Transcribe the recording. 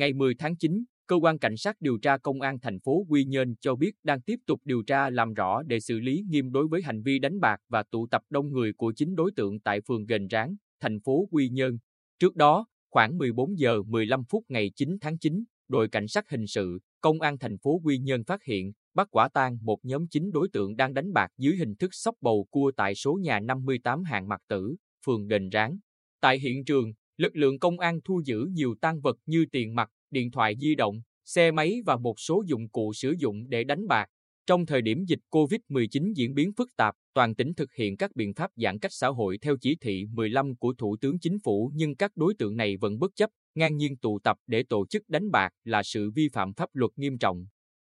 Ngày 10 tháng 9, cơ quan cảnh sát điều tra công an thành phố Quy Nhơn cho biết đang tiếp tục điều tra làm rõ để xử lý nghiêm đối với hành vi đánh bạc và tụ tập đông người của chính đối tượng tại phường Gành Ráng, thành phố Quy Nhơn. Trước đó, khoảng 14 giờ 15 phút ngày 9 tháng 9, đội cảnh sát hình sự, công an thành phố Quy Nhơn phát hiện, bắt quả tang một nhóm 9 đối tượng đang đánh bạc dưới hình thức sóc bầu cua tại số nhà 58 hàng Mặt Tử, phường Gành Ráng. Tại hiện trường, lực lượng công an thu giữ nhiều tang vật như tiền mặt, điện thoại di động, xe máy và một số dụng cụ sử dụng để đánh bạc. Trong thời điểm dịch COVID-19 diễn biến phức tạp, toàn tỉnh thực hiện các biện pháp giãn cách xã hội theo chỉ thị 15 của Thủ tướng Chính phủ nhưng các đối tượng này vẫn bất chấp, ngang nhiên tụ tập để tổ chức đánh bạc là sự vi phạm pháp luật nghiêm trọng.